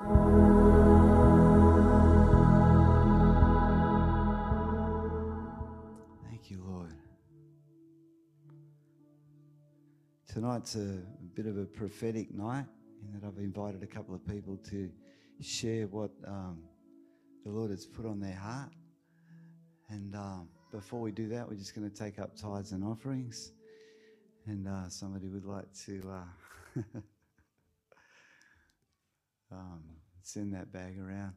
Thank you, Lord. Tonight's a bit of a prophetic night in that I've invited a couple of people to share what um, the Lord has put on their heart. And um, before we do that, we're just going to take up tithes and offerings. And uh, somebody would like to uh, um, send that bag around.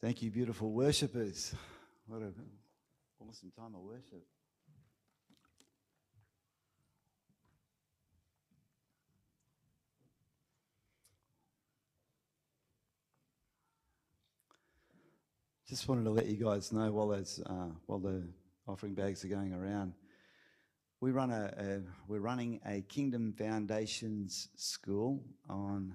Thank you, beautiful worshippers. What a awesome time of worship. Just wanted to let you guys know while those uh, while the offering bags are going around, we run a, a we're running a Kingdom Foundations school on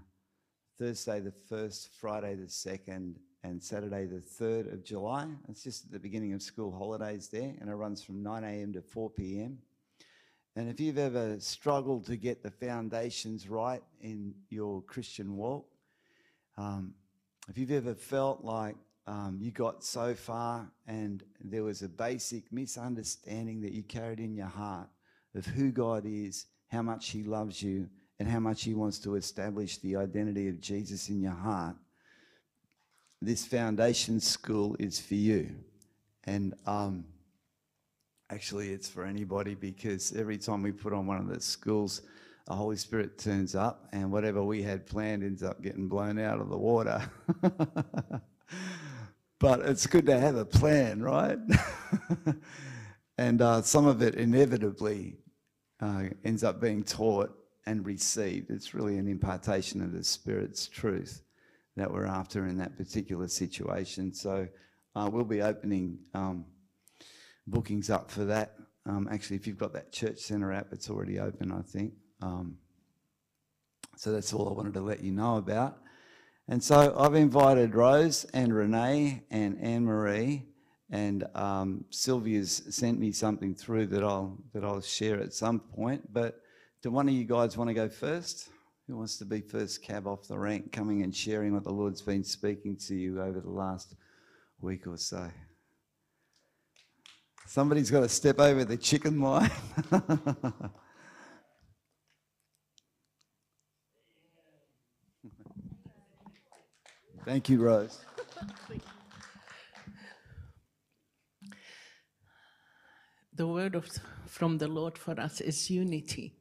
Thursday the first, Friday the second, and Saturday the third of July. It's just at the beginning of school holidays there, and it runs from 9 a.m. to 4 p.m. And if you've ever struggled to get the foundations right in your Christian walk, um, if you've ever felt like um, you got so far and there was a basic misunderstanding that you carried in your heart of who God is, how much He loves you, and how much He wants to establish the identity of Jesus in your heart, this foundation school is for you. And um, actually, it's for anybody because every time we put on one of the schools, the Holy Spirit turns up, and whatever we had planned ends up getting blown out of the water. but it's good to have a plan, right? and uh, some of it inevitably uh, ends up being taught and received. It's really an impartation of the Spirit's truth that we're after in that particular situation. So uh, we'll be opening um, bookings up for that. Um, actually, if you've got that Church Centre app, it's already open, I think. Um, so that's all I wanted to let you know about. And so I've invited Rose and Renee and Anne Marie and um, Sylvia's sent me something through that I'll that I'll share at some point. But do one of you guys want to go first? Who wants to be first cab off the rank, coming and sharing what the Lord's been speaking to you over the last week or so? Somebody's got to step over the chicken line. Thank you, Rose. the word of, from the Lord for us is unity.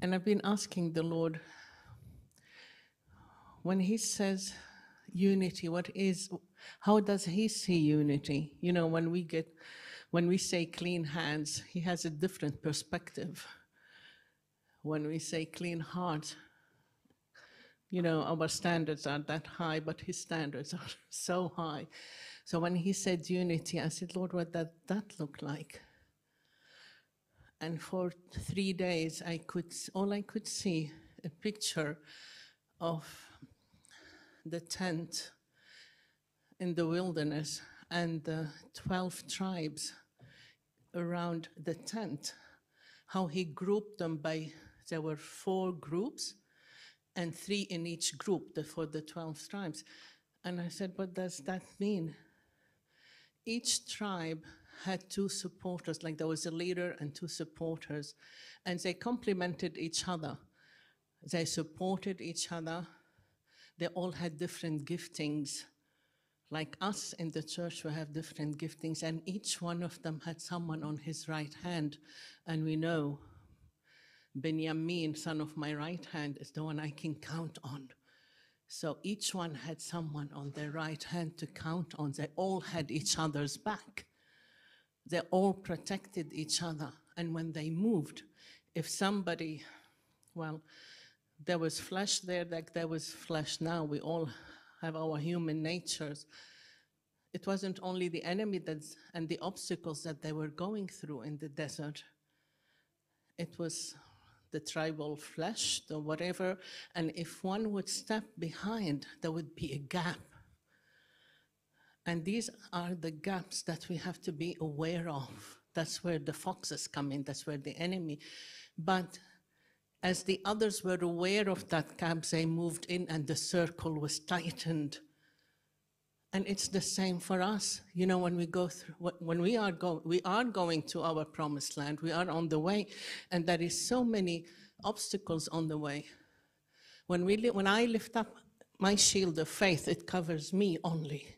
And I've been asking the Lord, when He says unity, what is, how does He see unity? You know, when we get, when we say clean hands, He has a different perspective. When we say clean heart, you know, our standards are that high, but His standards are so high. So when He said unity, I said, Lord, what does that look like? and for three days I could all I could see a picture of the tent in the wilderness and the 12 tribes around the tent how he grouped them by there were four groups and three in each group the, for the 12 tribes and I said what does that mean each tribe had two supporters, like there was a leader and two supporters, and they complemented each other. They supported each other. They all had different giftings. Like us in the church, we have different giftings, and each one of them had someone on his right hand. And we know Benjamin, son of my right hand, is the one I can count on. So each one had someone on their right hand to count on. They all had each other's back they all protected each other. And when they moved, if somebody, well, there was flesh there, like there was flesh now. We all have our human natures. It wasn't only the enemy that's, and the obstacles that they were going through in the desert. It was the tribal flesh, the whatever. And if one would step behind, there would be a gap. And these are the gaps that we have to be aware of. That's where the foxes come in, that's where the enemy. But as the others were aware of that gap, they moved in and the circle was tightened. And it's the same for us. You know, when we go through, when we are, go, we are going to our promised land, we are on the way, and there is so many obstacles on the way. When, we, when I lift up my shield of faith, it covers me only.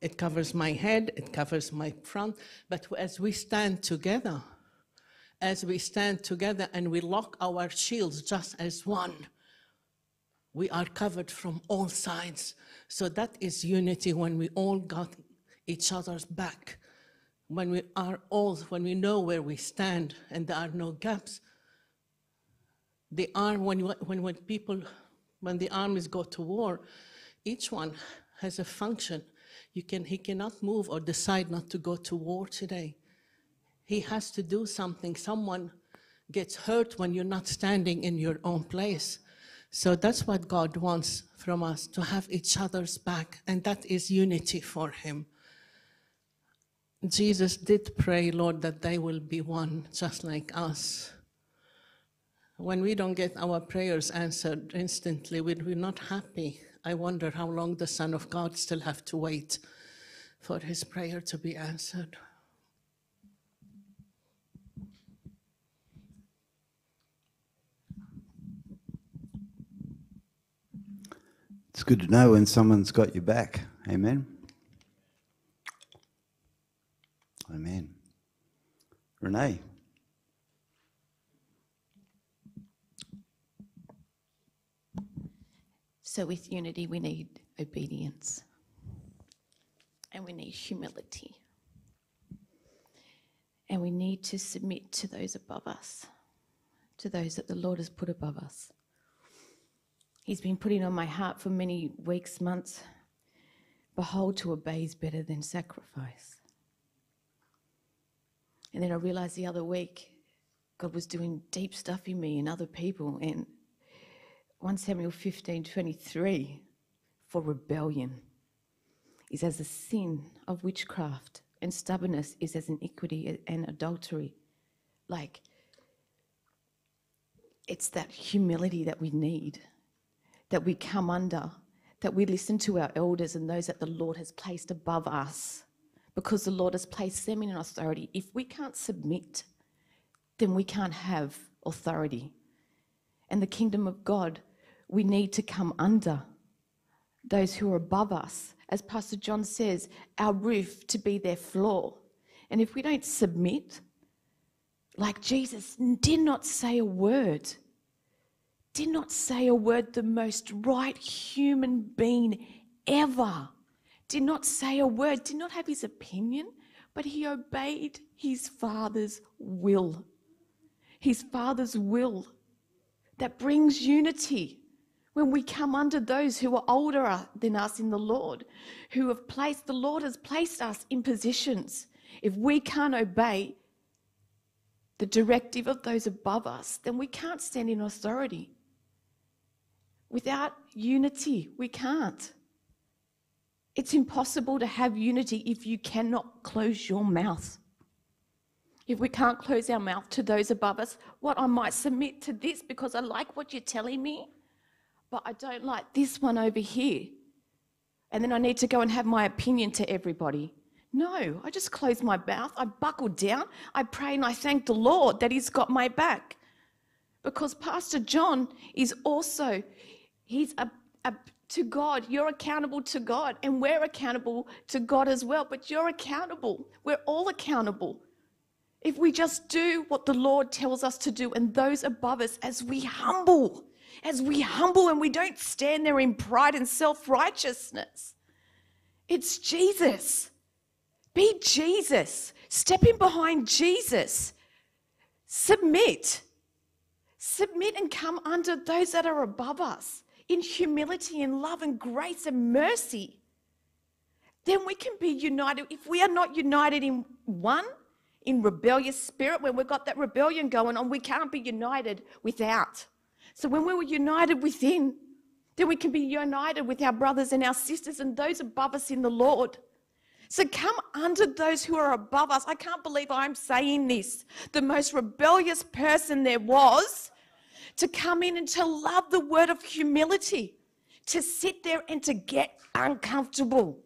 It covers my head, it covers my front. But as we stand together, as we stand together and we lock our shields just as one, we are covered from all sides. So that is unity when we all got each other's back. When we are all, when we know where we stand and there are no gaps. The arm, when, when, when people, when the armies go to war, each one has a function you can, he cannot move or decide not to go to war today. He has to do something. Someone gets hurt when you're not standing in your own place. So that's what God wants from us to have each other's back, and that is unity for Him. Jesus did pray, Lord, that they will be one, just like us. When we don't get our prayers answered instantly, we're not happy. I wonder how long the Son of God still have to wait for his prayer to be answered. It's good to know when someone's got your back. Amen. Amen. Renee. So, with unity, we need obedience and we need humility. And we need to submit to those above us, to those that the Lord has put above us. He's been putting on my heart for many weeks, months. Behold, to obey is better than sacrifice. And then I realized the other week, God was doing deep stuff in me and other people. And 1 Samuel 15 23 for rebellion is as a sin of witchcraft, and stubbornness is as iniquity and adultery. Like, it's that humility that we need, that we come under, that we listen to our elders and those that the Lord has placed above us, because the Lord has placed them in authority. If we can't submit, then we can't have authority. And the kingdom of God we need to come under those who are above us. As Pastor John says, our roof to be their floor. And if we don't submit, like Jesus did not say a word, did not say a word, the most right human being ever, did not say a word, did not have his opinion, but he obeyed his Father's will. His Father's will that brings unity when we come under those who are older than us in the Lord, who have placed, the Lord has placed us in positions. If we can't obey the directive of those above us, then we can't stand in authority. Without unity, we can't. It's impossible to have unity if you cannot close your mouth. If we can't close our mouth to those above us, what I might submit to this because I like what you're telling me but I don't like this one over here. And then I need to go and have my opinion to everybody. No, I just close my mouth, I buckle down, I pray and I thank the Lord that He's got my back. Because Pastor John is also, he's a, a, to God, you're accountable to God, and we're accountable to God as well, but you're accountable. We're all accountable. If we just do what the Lord tells us to do, and those above us, as we humble, as we humble and we don't stand there in pride and self righteousness. It's Jesus. Be Jesus. Step in behind Jesus. Submit. Submit and come under those that are above us in humility and love and grace and mercy. Then we can be united. If we are not united in one, in rebellious spirit, when we've got that rebellion going on, we can't be united without. So when we were united within, then we can be united with our brothers and our sisters and those above us in the Lord. So come under those who are above us. I can't believe I'm saying this. The most rebellious person there was to come in and to love the word of humility, to sit there and to get uncomfortable.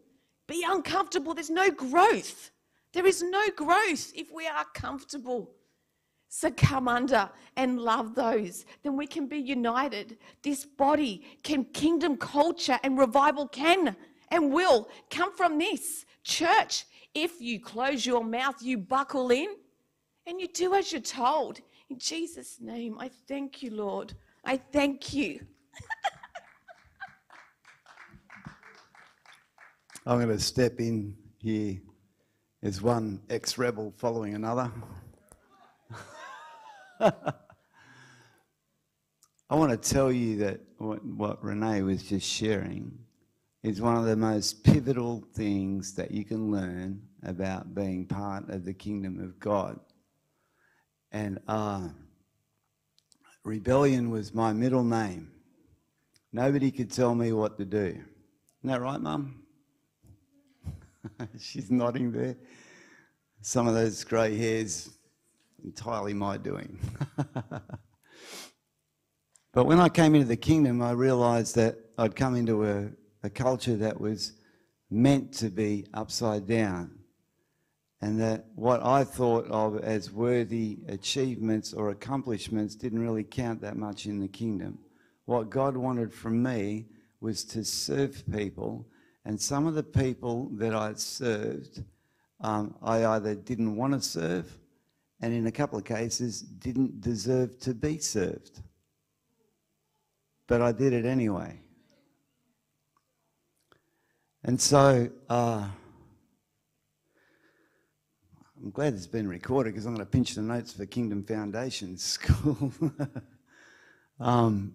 Be uncomfortable. There's no growth. There is no growth if we are comfortable. So come under and love those. Then we can be united. This body can, kingdom culture and revival can and will come from this. Church, if you close your mouth, you buckle in and you do as you're told. In Jesus' name, I thank you, Lord. I thank you. I'm going to step in here as one ex rebel following another. I want to tell you that what, what Renee was just sharing is one of the most pivotal things that you can learn about being part of the kingdom of God. And uh, rebellion was my middle name. Nobody could tell me what to do. Isn't that right, Mum? She's nodding there. Some of those grey hairs entirely my doing. but when I came into the kingdom, I realized that I'd come into a, a culture that was meant to be upside down. And that what I thought of as worthy achievements or accomplishments didn't really count that much in the kingdom. What God wanted from me was to serve people, and some of the people that I served, um, I either didn't want to serve and in a couple of cases didn't deserve to be served. But I did it anyway. And so uh, I'm glad it's been recorded because I'm going to pinch the notes for Kingdom Foundation School. um,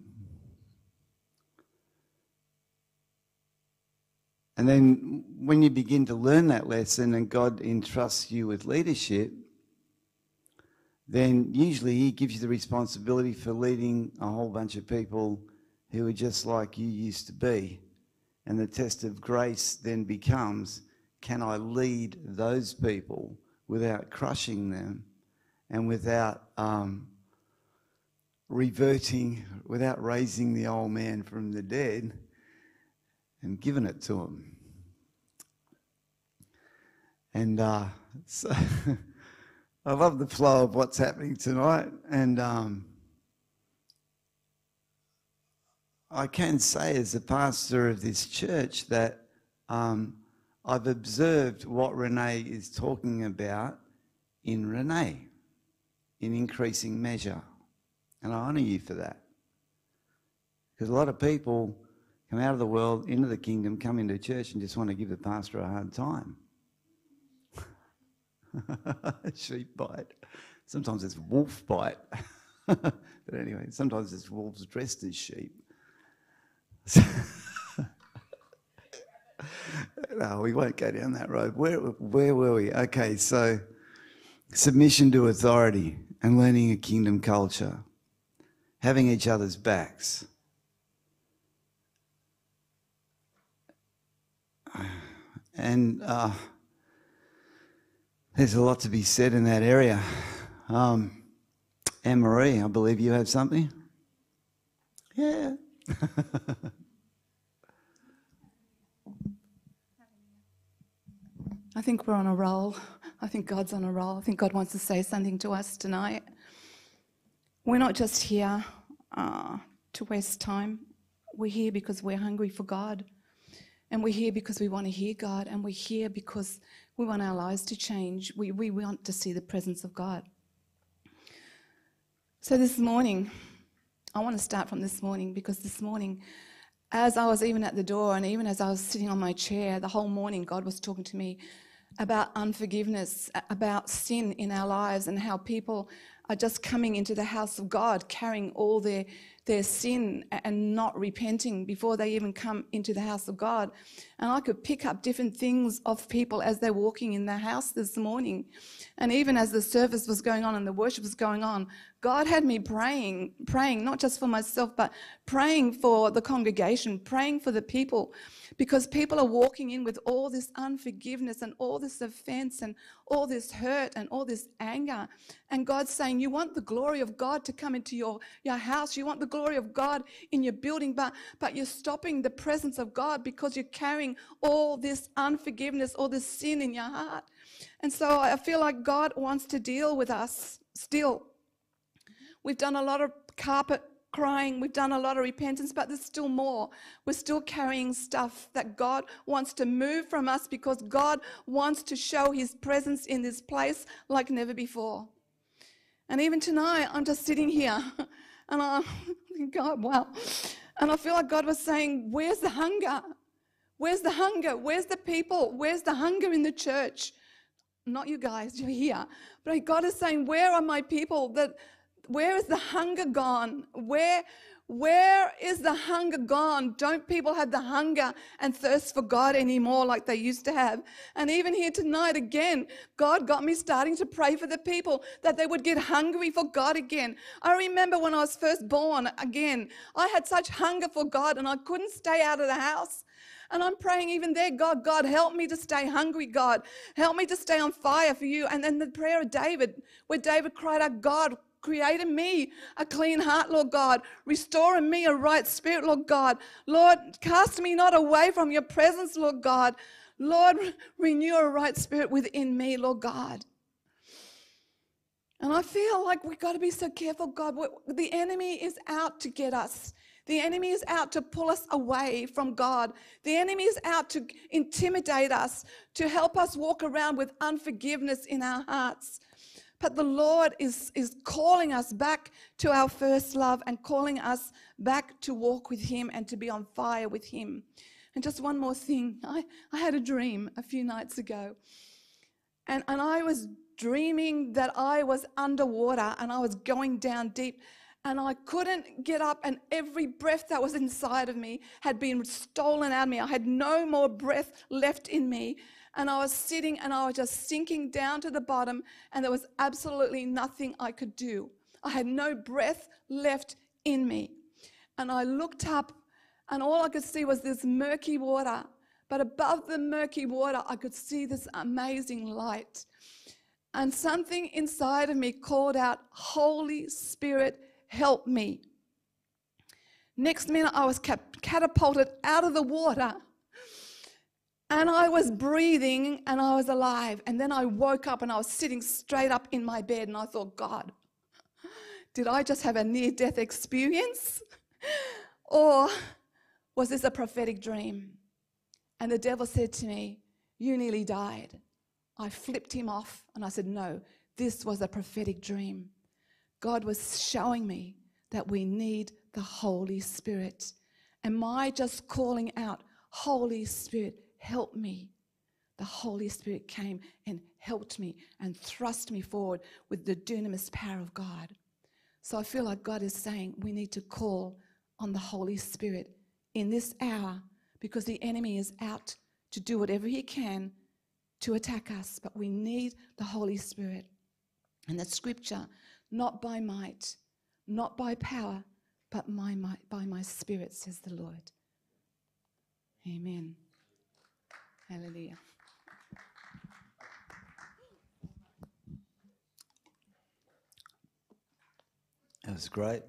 and then when you begin to learn that lesson and God entrusts you with leadership, then usually he gives you the responsibility for leading a whole bunch of people who are just like you used to be. And the test of grace then becomes can I lead those people without crushing them and without um, reverting, without raising the old man from the dead and giving it to him? And uh, so. I love the flow of what's happening tonight, and um, I can say, as a pastor of this church, that um, I've observed what Renee is talking about in Renee, in increasing measure, and I honour you for that, because a lot of people come out of the world into the kingdom, come into church, and just want to give the pastor a hard time. sheep bite. Sometimes it's wolf bite. but anyway, sometimes it's wolves dressed as sheep. no, we won't go down that road. Where, where were we? Okay, so submission to authority and learning a kingdom culture, having each other's backs. And uh, there's a lot to be said in that area. Um, Anne Marie, I believe you have something. Yeah. I think we're on a roll. I think God's on a roll. I think God wants to say something to us tonight. We're not just here uh, to waste time. We're here because we're hungry for God. And we're here because we want to hear God. And we're here because we want our lives to change. We, we want to see the presence of God. So this morning, I want to start from this morning because this morning, as I was even at the door and even as I was sitting on my chair, the whole morning, God was talking to me about unforgiveness, about sin in our lives, and how people are just coming into the house of God, carrying all their, their sin and not repenting before they even come into the house of God. And I could pick up different things of people as they're walking in the house this morning. And even as the service was going on and the worship was going on, God had me praying, praying not just for myself, but praying for the congregation, praying for the people, because people are walking in with all this unforgiveness and all this offense and all this hurt and all this anger. And God's saying, You want the glory of God to come into your, your house, you want the glory of God in your building, but, but you're stopping the presence of God because you're carrying all this unforgiveness, all this sin in your heart. And so I feel like God wants to deal with us still. We've done a lot of carpet crying, we've done a lot of repentance, but there's still more. We're still carrying stuff that God wants to move from us because God wants to show his presence in this place like never before. And even tonight, I'm just sitting here and I'm God, wow. And I feel like God was saying, Where's the hunger? Where's the hunger? Where's the people? Where's the hunger in the church? Not you guys, you're here. But God is saying, Where are my people that where is the hunger gone? Where where is the hunger gone? Don't people have the hunger and thirst for God anymore like they used to have? And even here tonight, again, God got me starting to pray for the people that they would get hungry for God again. I remember when I was first born, again, I had such hunger for God and I couldn't stay out of the house. And I'm praying even there, God, God, help me to stay hungry, God. Help me to stay on fire for you. And then the prayer of David, where David cried out, God, create in me a clean heart, Lord God. Restore in me a right spirit, Lord God. Lord, cast me not away from your presence, Lord God. Lord, renew a right spirit within me, Lord God. And I feel like we've got to be so careful, God. The enemy is out to get us. The enemy is out to pull us away from God. The enemy is out to intimidate us, to help us walk around with unforgiveness in our hearts. But the Lord is, is calling us back to our first love and calling us back to walk with Him and to be on fire with Him. And just one more thing I, I had a dream a few nights ago, and, and I was dreaming that I was underwater and I was going down deep and I couldn't get up, and every breath that was inside of me had been stolen out of me. I had no more breath left in me. And I was sitting and I was just sinking down to the bottom, and there was absolutely nothing I could do. I had no breath left in me. And I looked up, and all I could see was this murky water. But above the murky water, I could see this amazing light. And something inside of me called out, Holy Spirit, help me. Next minute, I was catapulted out of the water and I was breathing and I was alive. And then I woke up and I was sitting straight up in my bed and I thought, God, did I just have a near death experience? or was this a prophetic dream? And the devil said to me, You nearly died. I flipped him off and I said, No, this was a prophetic dream. God was showing me that we need the Holy Spirit. Am I just calling out, Holy Spirit, help me. The Holy Spirit came and helped me and thrust me forward with the dunamis power of God. So I feel like God is saying we need to call on the Holy Spirit in this hour because the enemy is out to do whatever he can to attack us, but we need the Holy Spirit. And the scripture, not by might, not by power, but my, my, by my spirit, says the Lord. Amen. Hallelujah. That was great.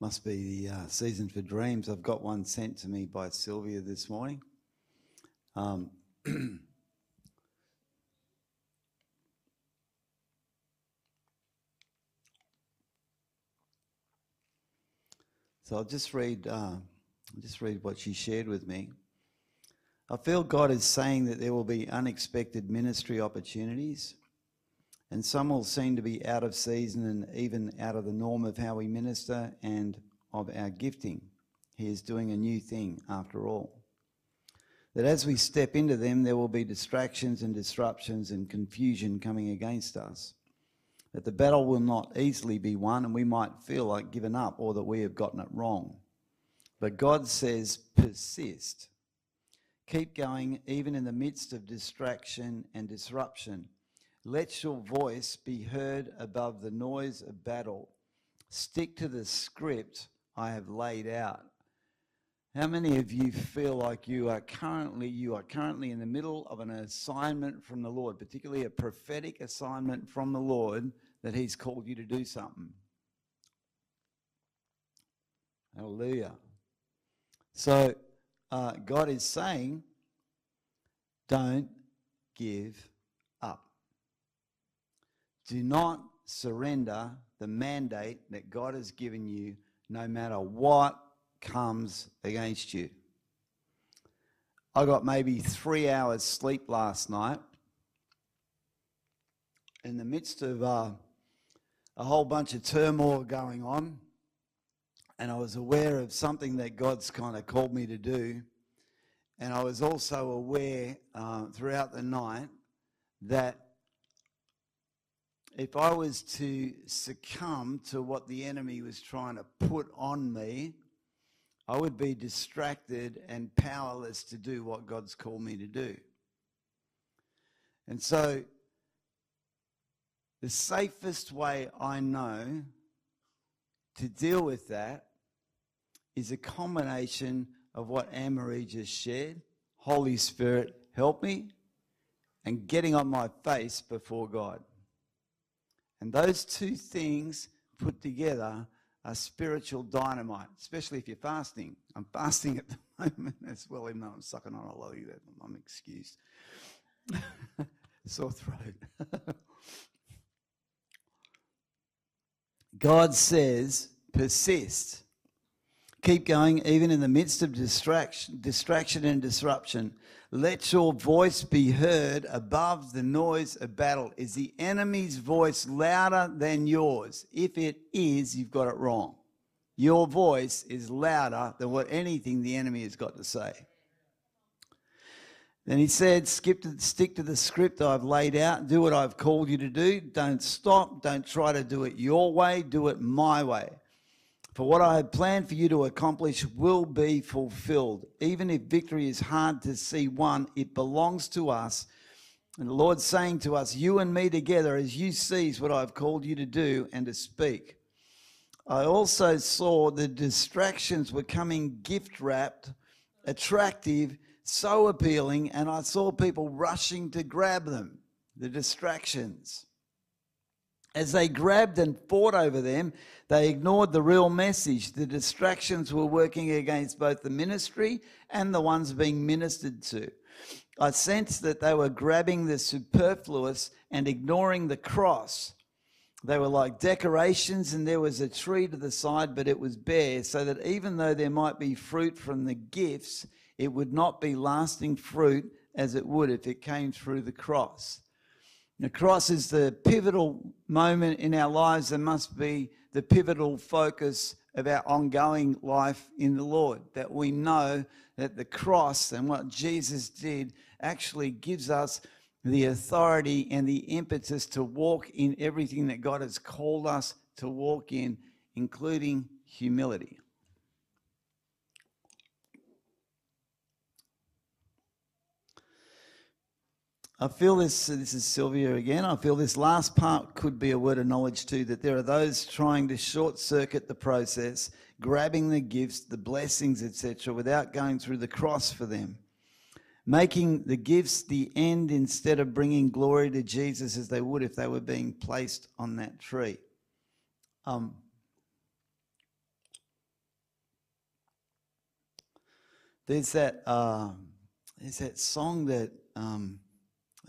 Must be the uh, season for dreams. I've got one sent to me by Sylvia this morning. Um, so I'll just read, uh, I'll just read what she shared with me. I feel God is saying that there will be unexpected ministry opportunities, and some will seem to be out of season and even out of the norm of how we minister and of our gifting. He is doing a new thing after all. That as we step into them, there will be distractions and disruptions and confusion coming against us. that the battle will not easily be won and we might feel like giving up or that we have gotten it wrong. But God says, persist. Keep going even in the midst of distraction and disruption. Let your voice be heard above the noise of battle. Stick to the script I have laid out. How many of you feel like you are currently you are currently in the middle of an assignment from the Lord, particularly a prophetic assignment from the Lord that he's called you to do something? Hallelujah. So uh, God is saying, don't give up. Do not surrender the mandate that God has given you, no matter what comes against you. I got maybe three hours sleep last night in the midst of uh, a whole bunch of turmoil going on, and I was aware of something that God's kind of called me to do. And I was also aware uh, throughout the night that if I was to succumb to what the enemy was trying to put on me, I would be distracted and powerless to do what God's called me to do. And so, the safest way I know to deal with that is a combination of what Anne Marie just shared Holy Spirit, help me, and getting on my face before God. And those two things put together are spiritual dynamite, especially if you're fasting. I'm fasting at the moment as well, even though I'm sucking on a lolly I'm excused. Sore throat. God says, persist. Keep going even in the midst of distraction, distraction and disruption. Let your voice be heard above the noise of battle. Is the enemy's voice louder than yours? If it is, you've got it wrong. Your voice is louder than what anything the enemy has got to say. Then he said, Skip to, stick to the script I've laid out, do what I've called you to do. Don't stop, don't try to do it your way, do it my way. For what I have planned for you to accomplish will be fulfilled. Even if victory is hard to see won, it belongs to us. And the Lord's saying to us, You and me together, as you seize what I've called you to do and to speak. I also saw the distractions were coming gift wrapped, attractive, so appealing, and I saw people rushing to grab them, the distractions. As they grabbed and fought over them, they ignored the real message. The distractions were working against both the ministry and the ones being ministered to. I sensed that they were grabbing the superfluous and ignoring the cross. They were like decorations, and there was a tree to the side, but it was bare, so that even though there might be fruit from the gifts, it would not be lasting fruit as it would if it came through the cross. The cross is the pivotal moment in our lives and must be the pivotal focus of our ongoing life in the Lord. That we know that the cross and what Jesus did actually gives us the authority and the impetus to walk in everything that God has called us to walk in, including humility. I feel this, this is Sylvia again. I feel this last part could be a word of knowledge too that there are those trying to short circuit the process, grabbing the gifts, the blessings, etc., without going through the cross for them. Making the gifts the end instead of bringing glory to Jesus as they would if they were being placed on that tree. Um, there's that uh, there's that song that um,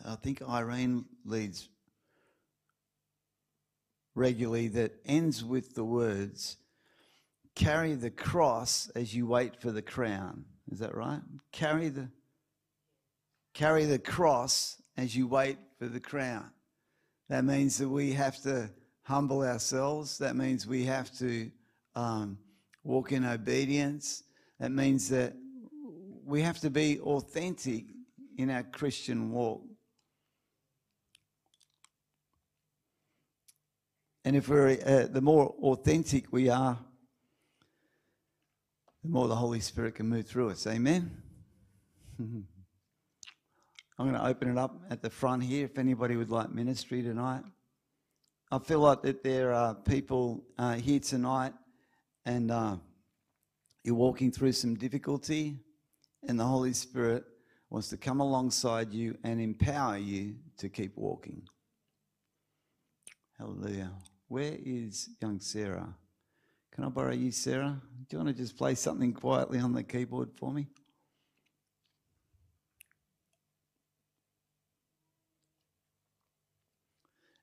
I think Irene leads regularly that ends with the words, carry the cross as you wait for the crown. Is that right? Carry the carry the cross as you wait for the crown. That means that we have to humble ourselves. That means we have to um, walk in obedience. That means that we have to be authentic in our Christian walk. And if we're, uh, the more authentic we are, the more the Holy Spirit can move through us. Amen. I'm going to open it up at the front here if anybody would like ministry tonight. I feel like that there are people uh, here tonight and uh, you're walking through some difficulty, and the Holy Spirit wants to come alongside you and empower you to keep walking. Hallelujah. Where is young Sarah? Can I borrow you, Sarah? Do you want to just play something quietly on the keyboard for me?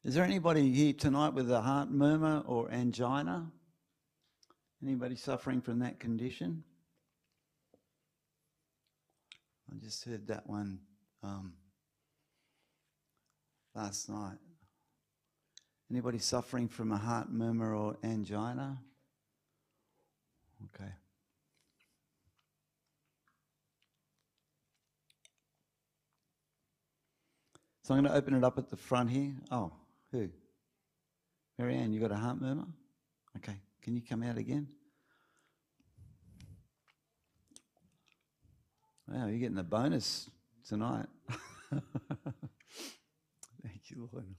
Is there anybody here tonight with a heart murmur or angina? Anybody suffering from that condition? I just heard that one um, last night. Anybody suffering from a heart murmur or angina? Okay. So I'm going to open it up at the front here. Oh, who? Marianne, you got a heart murmur? Okay. Can you come out again? Wow, you're getting a bonus tonight. Thank you, Lord.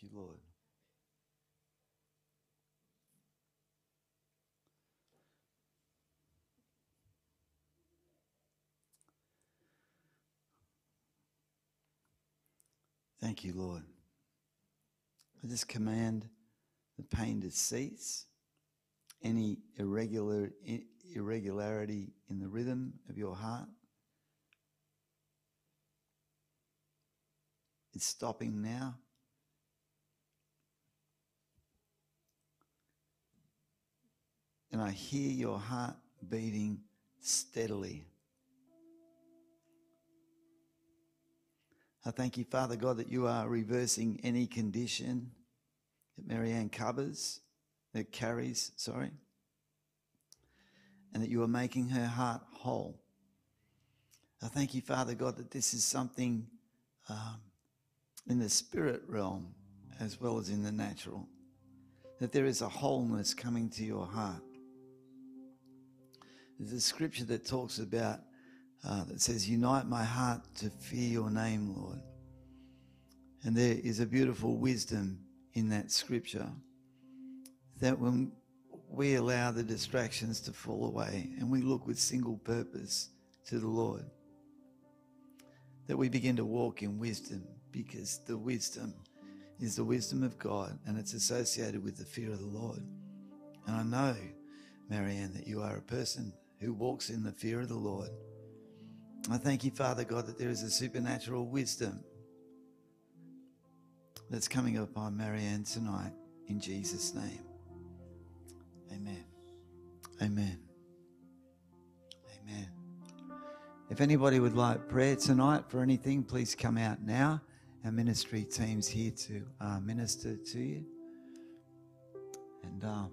Thank you, Lord. Thank you, Lord. I just command the pain to cease, any irregular, irregularity in the rhythm of your heart. It's stopping now. And I hear your heart beating steadily. I thank you, Father God, that you are reversing any condition that Marianne covers, that carries, sorry, and that you are making her heart whole. I thank you, Father God, that this is something um, in the spirit realm as well as in the natural, that there is a wholeness coming to your heart. There's a scripture that talks about uh, that says, Unite my heart to fear your name, Lord. And there is a beautiful wisdom in that scripture that when we allow the distractions to fall away and we look with single purpose to the Lord, that we begin to walk in wisdom because the wisdom is the wisdom of God and it's associated with the fear of the Lord. And I know, Marianne, that you are a person who walks in the fear of the Lord. I thank you, Father God, that there is a supernatural wisdom that's coming upon Marianne tonight in Jesus' name. Amen. Amen. Amen. If anybody would like prayer tonight for anything, please come out now. Our ministry team's here to uh, minister to you. And uh,